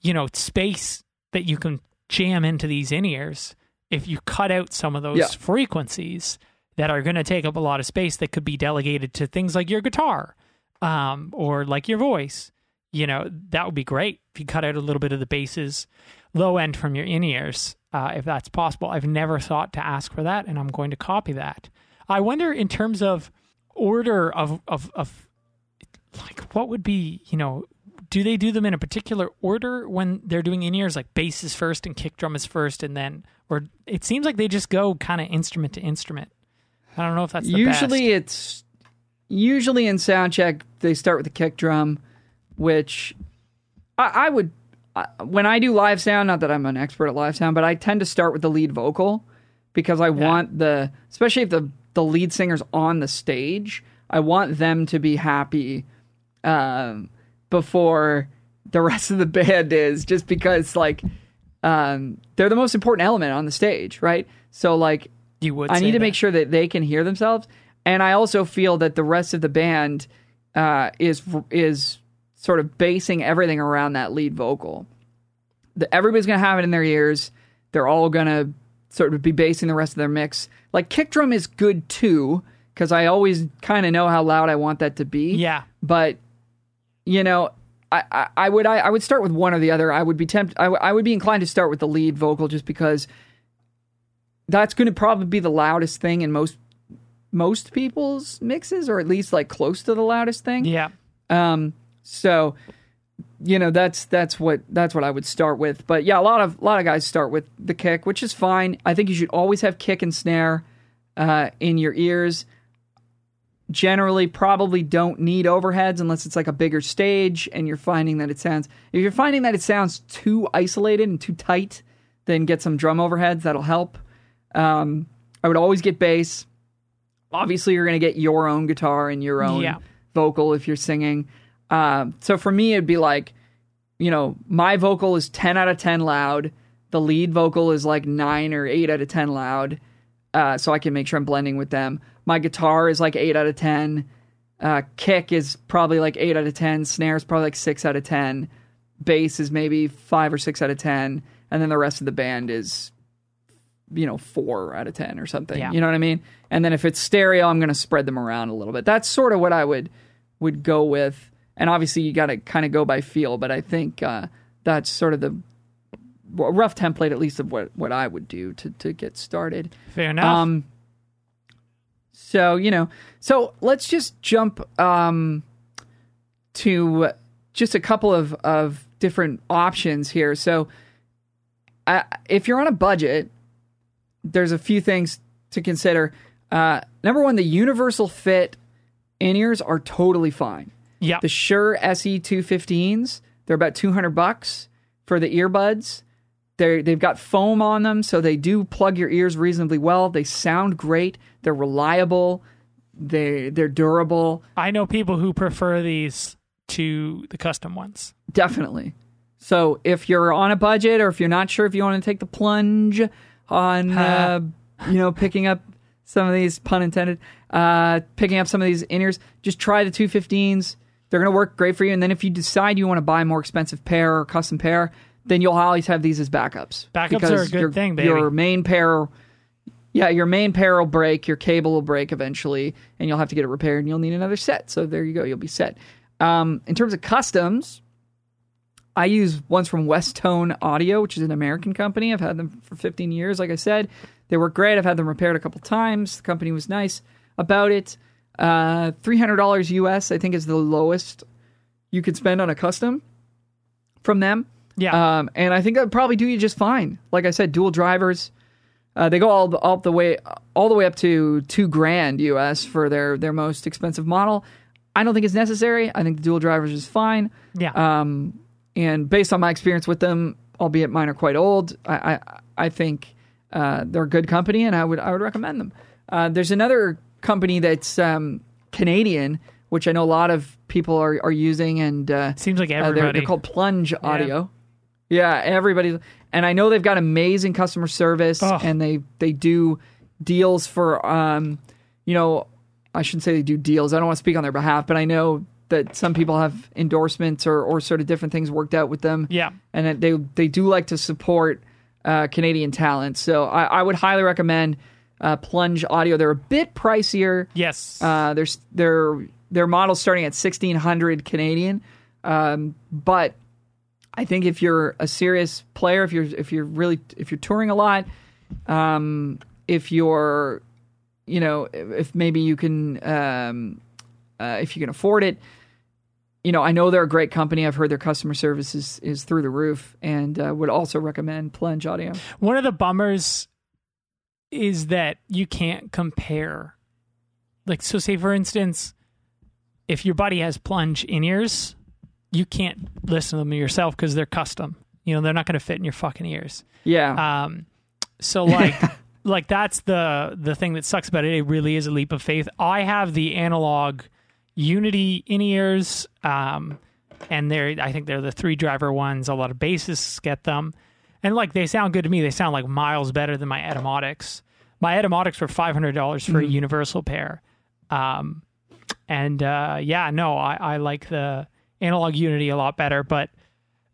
you know space that you can jam into these in ears if you cut out some of those Yeah. frequencies that are going to take up a lot of space that could be delegated to things like your guitar um, or like your voice. You know, that would be great if you cut out a little bit of the basses, low end from your in ears, uh, if that's possible. I've never thought to ask for that, and I'm going to copy that. I wonder, in terms of order of, of, of like, what would be, you know, do they do them in a particular order when they're doing in ears, like bass is first and kick drum is first, and then, or it seems like they just go kind of instrument to instrument. I don't know if that's the usually best. it's usually in sound check they start with the kick drum which i, I would I, when i do live sound not that i'm an expert at live sound but i tend to start with the lead vocal because i want the especially if the the lead singer's on the stage i want them to be happy um, before the rest of the band is just because like um, they're the most important element on the stage right so like you would. I need to that. make sure that they can hear themselves, and I also feel that the rest of the band uh, is is sort of basing everything around that lead vocal. The, everybody's gonna have it in their ears. They're all gonna sort of be basing the rest of their mix. Like kick drum is good too, because I always kind of know how loud I want that to be. Yeah. but you know. I, I, I would I, I would start with one or the other. I would be tempted. I, I would be inclined to start with the lead vocal just because that's going to probably be the loudest thing in most most people's mixes, or at least like close to the loudest thing. Yeah. Um, so you know that's that's what that's what I would start with. But yeah, a lot of a lot of guys start with the kick, which is fine. I think you should always have kick and snare uh, in your ears. Generally, probably don't need overheads unless it's like a bigger stage and you're finding that it sounds. If you're finding that it sounds too isolated and too tight, then get some drum overheads. That'll help. Um, I would always get bass. Obviously, you're going to get your own guitar and your own Yeah. vocal if you're singing. Um, so for me, it'd be like, you know, my vocal is 10 out of 10 loud. The lead vocal is like 9 or 8 out of 10 loud. Uh, so I can make sure I'm blending with them. My guitar is like 8 out of 10. Uh, kick is probably like 8 out of 10. Snare is probably like 6 out of 10. Bass is maybe 5 or 6 out of 10. And then the rest of the band is, you know, 4 out of 10 or something. Yeah. You know what I mean? And then if it's stereo, I'm going to spread them around a little bit. That's sort of what I would would go with. And obviously, you got to kind of go by feel, but I think uh, that's sort of the rough template, at least, of what, what I would do to, to get started. Fair enough. Um, so you know, so let's just jump um, to just a couple of of different options here. So, uh, if you're on a budget, there's a few things to consider. Uh, number one, the universal fit in ears are totally fine. yeah. The Shure SE 215s, they're about 200 bucks for the earbuds. They they've got foam on them, so they do plug your ears reasonably well. They sound great. They're reliable. They they're durable. I know people who prefer these to the custom ones. Definitely. So if you're on a budget, or if you're not sure if you want to take the plunge on, uh, you know, picking up some of these pun intended, uh, picking up some of these in-ears, just try the 215s. They're going to work great for you. And then if you decide you want to buy a more expensive pair or custom pair, then you'll always have these as backups. Backups are a good your, thing, baby. Your main pair, yeah, your main pair will break, your cable will break eventually, and you'll have to get it repaired, and you'll need another set. So there you go, you'll be set. Um, in terms of customs, I use ones from Westone Audio, which is an American company. I've had them for 15 years. Like I said, they work great. I've had them repaired a couple times. The company was nice about it. Uh, $300 US, I think, is the lowest you could spend on a custom from them. Yeah. Um, and I think that would probably do you just fine. Like I said, dual drivers. Uh, they go all the, all the way all the way up to two grand US for their their most expensive model. I don't think it's necessary. I think the dual drivers is fine. yeah. Um, and based on my experience with them, albeit mine are quite old, I I, I think uh, they're a good company, and I would I would recommend them. Uh, there's another company that's um, Canadian, which I know a lot of people are are using, and uh, Seems like uh, they're, they're called Plunge Audio. Yeah, everybody, and I know they've got amazing customer service, Oh. and they they do deals for um, you know, I shouldn't say they do deals. I don't want to speak on their behalf, but I know that some people have endorsements or or sort of different things worked out with them, yeah. and that they they do like to support uh, Canadian talent. So I, I would highly recommend uh, Plunge Audio. They're a bit pricier. Yes. Uh, there's their their models starting at sixteen hundred Canadian, um, but I think if you're a serious player, if you're if you're really if you're touring a lot, um, if you're you know if maybe you can um, uh, if you can afford it, you know I know they're a great company. I've heard their customer service is is through the roof, and uh, would also recommend Plunge Audio. One of the bummers is that you can't compare. Like, so say for instance, if your buddy has plunge in ears, you can't listen to them yourself because they're custom. You know, they're not going to fit in your fucking ears. Yeah, Um, so like, like that's the the thing that sucks about it. It really is a leap of faith. I have the analog Unity in ears, um, and they're I think they're the three driver ones. A lot of bassists get them, and like they sound good to me. They sound like miles better than my Etymotics. My Etymotics were five hundred dollars for a universal pair, um, and uh, yeah, no, I, I like the analog Unity a lot better. But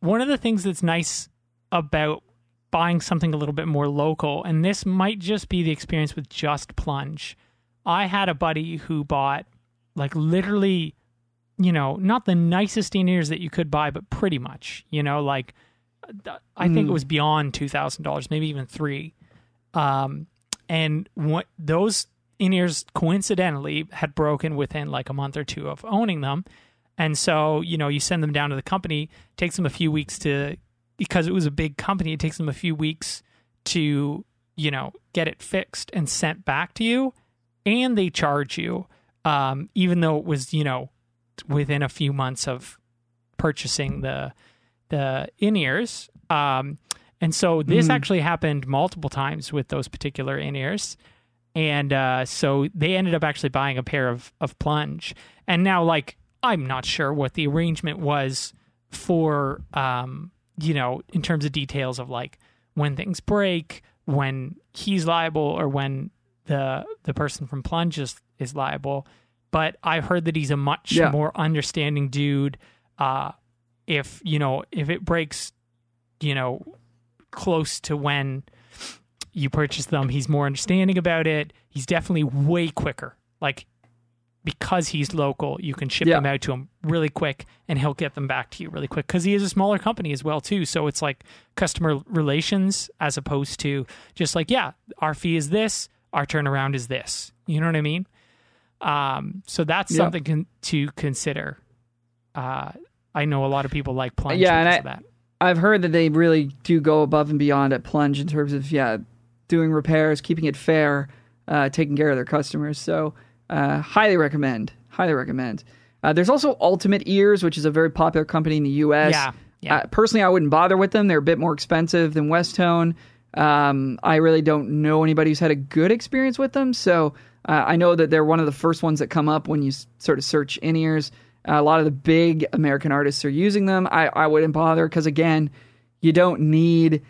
one of the things that's nice about buying something a little bit more local, and this might just be the experience with just plunge. I had a buddy who bought like literally, you know, not the nicest in ears that you could buy, but pretty much, you know, like I think it was beyond two thousand dollars, maybe even three. Um, and what those in ears coincidentally had broken within like a month or two of owning them. And so, you know, you send them down to the company, takes them a few weeks to because it was a big company, it takes them a few weeks to, you know, get it fixed and sent back to you. And they charge you, um, even though it was, you know, within a few months of purchasing the the in ears. Um, and so this actually happened multiple times with those particular in ears. And uh, so they ended up actually buying a pair of, of plunge. And now, like, I'm not sure what the arrangement was for, um, you know, in terms of details of like when things break, when he's liable, or when the the person from plunge is, is liable. But I've heard that he's a much Yeah. more understanding dude. Uh, if you know, if it breaks, you know, close to when you purchase them, he's more understanding about it. He's definitely way quicker. Like because he's local, you can ship Yeah. them out to him really quick and he'll get them back to you really quick cuz he is a smaller company as well too. So it's like customer relations as opposed to just like, yeah, our fee is this, our turnaround is this. You know what I mean? Um, so that's Yeah. something con- to consider. Uh, I know a lot of people like plunge Yeah, and I- of that. I've heard that they really do go above and beyond at Plunge in terms of yeah, doing repairs, keeping it fair, uh, taking care of their customers. So uh, highly recommend. Highly recommend. Uh, there's also Ultimate Ears, which is a very popular company in the U.S. Yeah, yeah. Uh, personally, I wouldn't bother with them. They're a bit more expensive than Westone. Um, I really don't know anybody who's had a good experience with them. So uh, I know that they're one of the first ones that come up when you s- sort of search in ears. Uh, a lot of the big American artists are using them. I, I wouldn't bother because, again, you don't need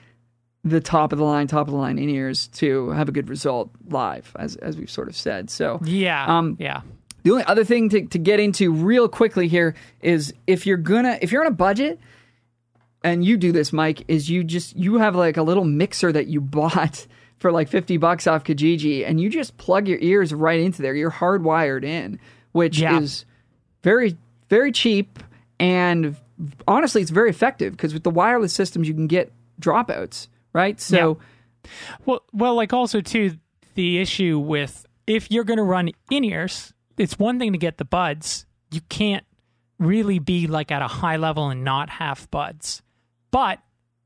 the top of the line, top of the line in ears to have a good result live, as, as we've sort of said. So Yeah. Um, yeah. the only other thing to, to get into real quickly here is if you're gonna if you're on a budget and you do this, Mike, is you just you have like a little mixer that you bought for like fifty bucks off Kijiji, and you just plug your ears right into there. You're hardwired in, which Yeah. is very very cheap and honestly, it's very effective because with the wireless systems you can get dropouts, right? So Well, well, like also too, the issue with if you're going to run in ears, it's one thing to get the buds. You can't really be like at a high level and not have buds, but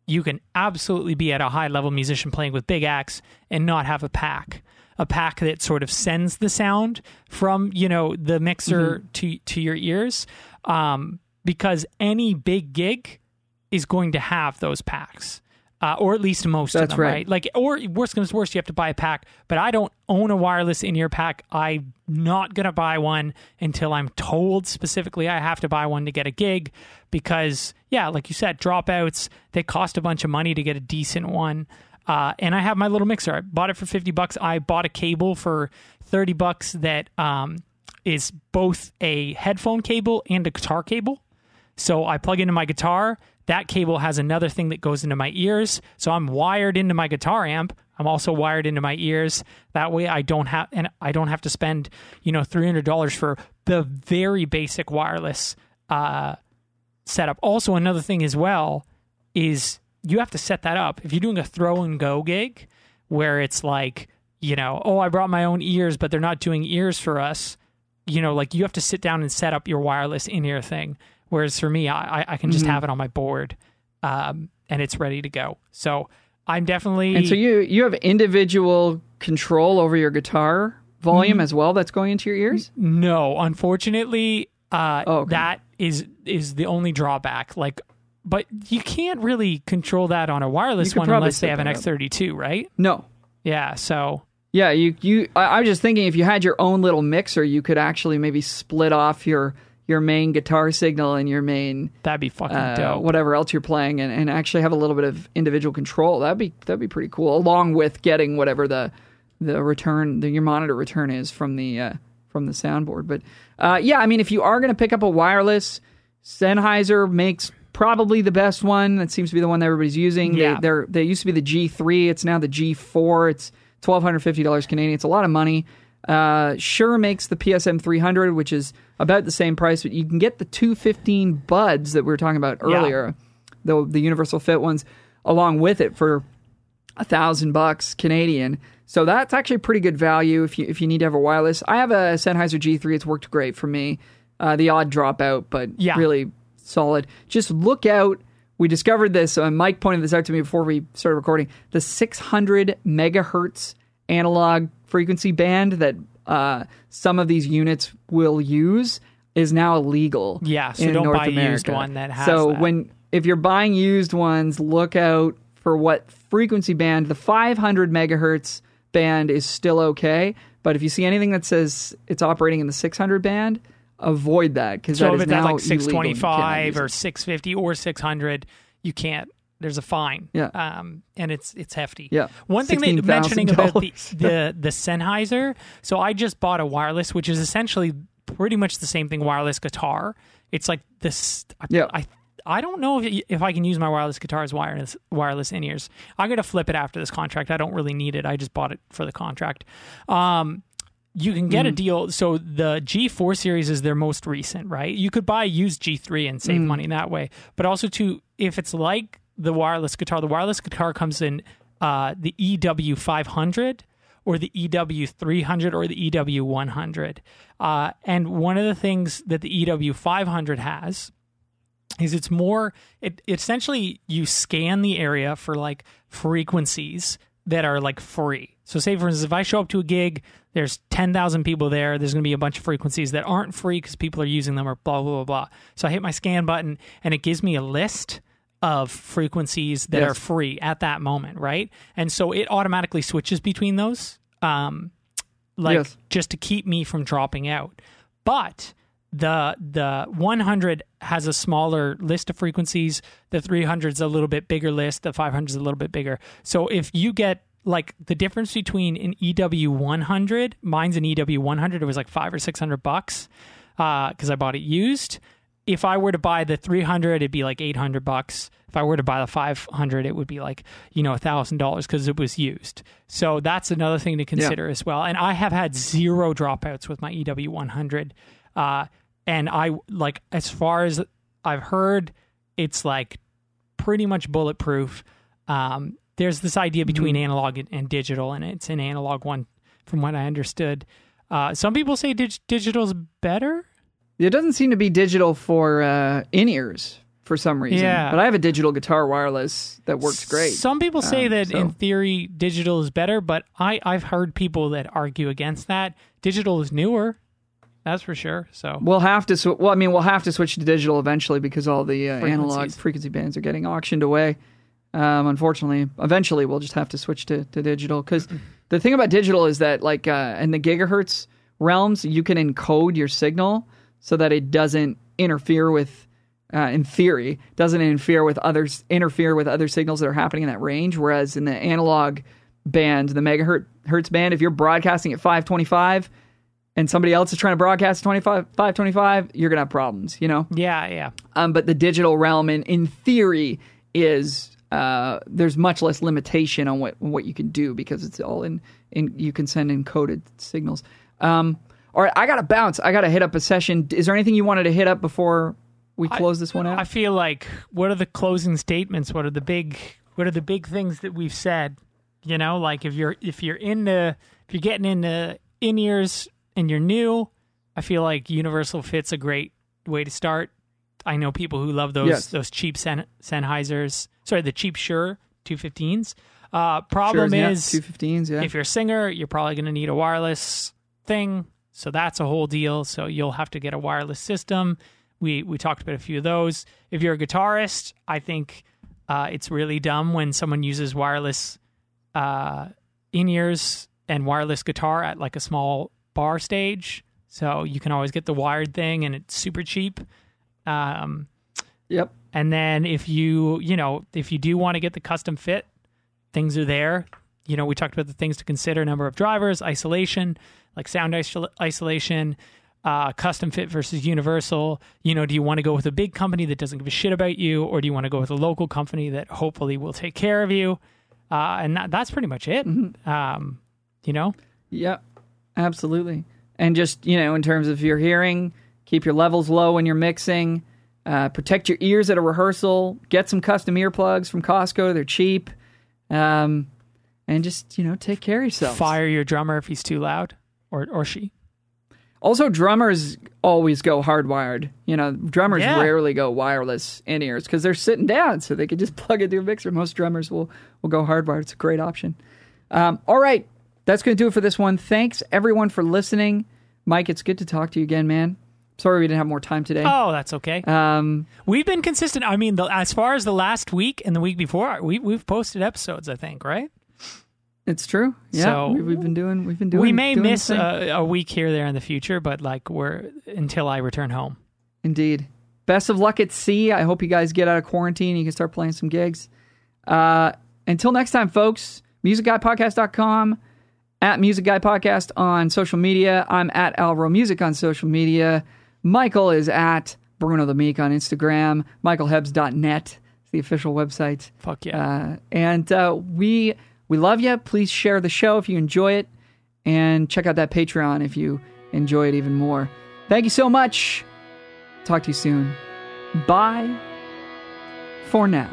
you can absolutely be at a high level musician playing with big acts and not have a pack. A pack that sort of sends the sound from you know the mixer to to your ears, um, because any big gig is going to have those packs, uh, or at least most That's of them, right. right? Like, or worst comes to worst, you have to buy a pack. But I don't own a wireless in ear pack. I'm not gonna buy one until I'm told specifically I have to buy one to get a gig, because yeah, like you said, dropouts they cost a bunch of money to get a decent one. Uh, and I have my little mixer. I bought it for fifty bucks. I bought a cable for thirty bucks that um, is both a headphone cable and a guitar cable. So I plug into my guitar. That cable has another thing that goes into my ears. So I'm wired into my guitar amp. I'm also wired into my ears. That way I don't have and I don't have to spend, you know, $300 for the very basic wireless uh, setup. Also another thing as well is you have to set that up. If you're doing a throw and go gig where it's like, you know, oh, I brought my own ears, but they're not doing ears for us, you know, like you have to sit down and set up your wireless in ear thing. Whereas for me, I, I can just Mm-hmm. have it on my board um, and it's ready to go. So I'm definitely. And so you you have individual control over your guitar volume as well that's going into your ears? No, unfortunately, uh, Oh, okay. that is is the only drawback. Like, but you can't really control that on a wireless one unless they have an. X32, right? No. Yeah. So Yeah, you you I, I was just thinking if you had your own little mixer, you could actually maybe split off your your main guitar signal and your main that'd be fucking uh, dope. whatever else you're playing and, and actually have a little bit of individual control. That'd be that'd be pretty cool. Along with getting whatever the the return the your monitor return is from the uh, from the soundboard. But uh, yeah, I mean if you are going to pick up a wireless, Sennheiser makes probably the best one. That seems to be the one that everybody's using. Yeah. They they're they used to be the G3. It's now the G4. It's twelve hundred fifty dollars Canadian. It's a lot of money. Uh, Shure makes the PSM 300, which is about the same price, but you can get the 215 buds that we were talking about earlier, the the universal fit ones, along with it for a thousand bucks Canadian. So that's actually pretty good value if you if you need to have a wireless. I have a Sennheiser G3. It's worked great for me. Uh, the odd dropout, but Yeah. really solid. Just look out. We discovered this. Uh, Mike pointed this out to me before we started recording. The 600 megahertz analog frequency band that uh, some of these units will use is now illegal. Yeah, so in don't North buy a used America. one that has So that. when if you're buying used ones, look out for what frequency band. The 500 megahertz band is still okay, but if you see anything that says it's operating in the 600 band, avoid that because so that if is it's now like illegal. You cannot 625 or 650 or 600, you can't. There's a fine. Yeah. Um, and it's it's hefty. Yeah. One thing that mentioning about the, the the Sennheiser. So I just bought a wireless, which is essentially pretty much the same thing. Wireless guitar. It's like this. I, Yeah. I I don't know if if I can use my wireless guitar as wireless wireless in ears. I'm gonna flip it after this contract. I don't really need it. I just bought it for the contract. Um, you can get a deal. So the G4 series is their most recent, right? You could buy a used G3 and save money that way. But also, to if it's like the wireless guitar, the wireless guitar comes in uh, the EW500 or the EW300 or the EW100. Uh, and one of the things that the EW500 has is it's more it essentially you scan the area for like frequencies that are like free. So say for instance if I show up to a gig there's 10,000 people there there's going to be a bunch of frequencies that aren't free cuz people are using them or blah blah blah blah. So I hit my scan button and it gives me a list of frequencies that Yes. are free at that moment, right? And so it automatically switches between those um like Yes. just to keep me from dropping out. But the the 100 has a smaller list of frequencies. The 300 is a little bit bigger list. The 500 is a little bit bigger. So if you get like the difference between an EW 100, mine's an EW 100. It was like five or six hundred bucks because I bought it used. If I were to buy the 300, it'd be like 800 bucks. If I were to buy the 500, it would be like, you know, $1,000 because it was used. So that's another thing to consider as well. And I have had zero dropouts with my EW 100. Uh, and I like, as far as I've heard, it's like pretty much bulletproof. Um, there's this idea between analog and, and digital, and it's an analog one, from what I understood. Uh, some people say dig- is better. It doesn't seem to be digital for uh, in ears for some reason. Yeah. But I have a digital guitar wireless that works great. Some people say Um, that so- in theory digital is better, but I I've heard people that argue against that. Digital is newer, that's for sure. So We'll have to. Sw- well, I mean, we'll have to switch to digital eventually because all the uh, analog frequency bands are getting auctioned away. Um, unfortunately, eventually we'll just have to switch to, to digital because the thing about digital is that, like, uh, in the gigahertz realms, you can encode your signal so that it doesn't interfere with, uh, in theory, doesn't interfere with others, interfere with other signals that are happening in that range. Whereas in the analog band, the megahertz band, if you're broadcasting at 525 and somebody else is trying to broadcast 25 525, you're going to have problems, you know? Yeah, yeah. Um, but the digital realm, in, in theory, is uh, there's much less limitation on what what you can do because it's all in, in you can send encoded signals. Um, all right, I got to bounce. I got to hit up a session. Is there anything you wanted to hit up before we close this one out? I feel like what are the closing statements? What are the big what are the big things that we've said? You know, like if you're if you're into if you're getting into in ears and you're new, I feel like Universal Fit's a great way to start. I know people who love those Yes. those cheap Sen- Sennheisers. Sorry, the cheap Shure 215s. Uh, problem Sure, yeah, is, 215s, yeah. if you're a singer, you're probably going to need a wireless thing. So that's a whole deal. So you'll have to get a wireless system. We we talked about a few of those. If you're a guitarist, I think uh, it's really dumb when someone uses wireless uh, in ears and wireless guitar at like a small bar stage. So you can always get the wired thing, and it's super cheap. Um, Yep. and then if you, you know, if you do want to get the custom fit, things are there. You know, we talked about the things to consider: number of drivers, isolation, like sound isol- isolation, uh, custom fit versus universal. You know, do you want to go with a big company that doesn't give a shit about you, or do you want to go with a local company that hopefully will take care of you? Uh, and that, that's pretty much it. Um, you know, Yep, absolutely. And just you know, in terms of your hearing, keep your levels low when you're mixing. Uh, protect your ears at a rehearsal. Get some custom earplugs from Costco. They're cheap. Um, and just you know, take care of yourself. fire your drummer if he's too loud, or or she. Also, drummers always go hardwired. You know, drummers Yeah. rarely go wireless in ears because they're sitting down, so they could just plug through a mixer. Most drummers will will go hardwired. It's a great option. Um, all right, that's going to do it for this one. Thanks everyone for listening. Mike, it's good to talk to you again, man. Sorry we didn't have more time today. Oh, that's okay. Um, We've been consistent. I mean, the, as far as the last week and the week before, we we've posted episodes. I think, right? It's true. Yeah, So- we, we've been doing. We've been doing. we may doing miss a, a week here there in the future, but like we're until I return home. Indeed. Best of luck at sea. I hope you guys get out of quarantine. You can start playing some gigs. Uh, until next time, folks, musicguypodcast.com, at Music Guy Podcast on social media. I'm at Alvaro Music on social media. Michael is at Bruno the Meek on Instagram. MichaelHebs.net is the official website. Fuck yeah. Uh, and uh, we we love you. Please share the show if you enjoy it, and check out that Patreon if you enjoy it even more. Thank you so much. Talk to you soon. Bye for now.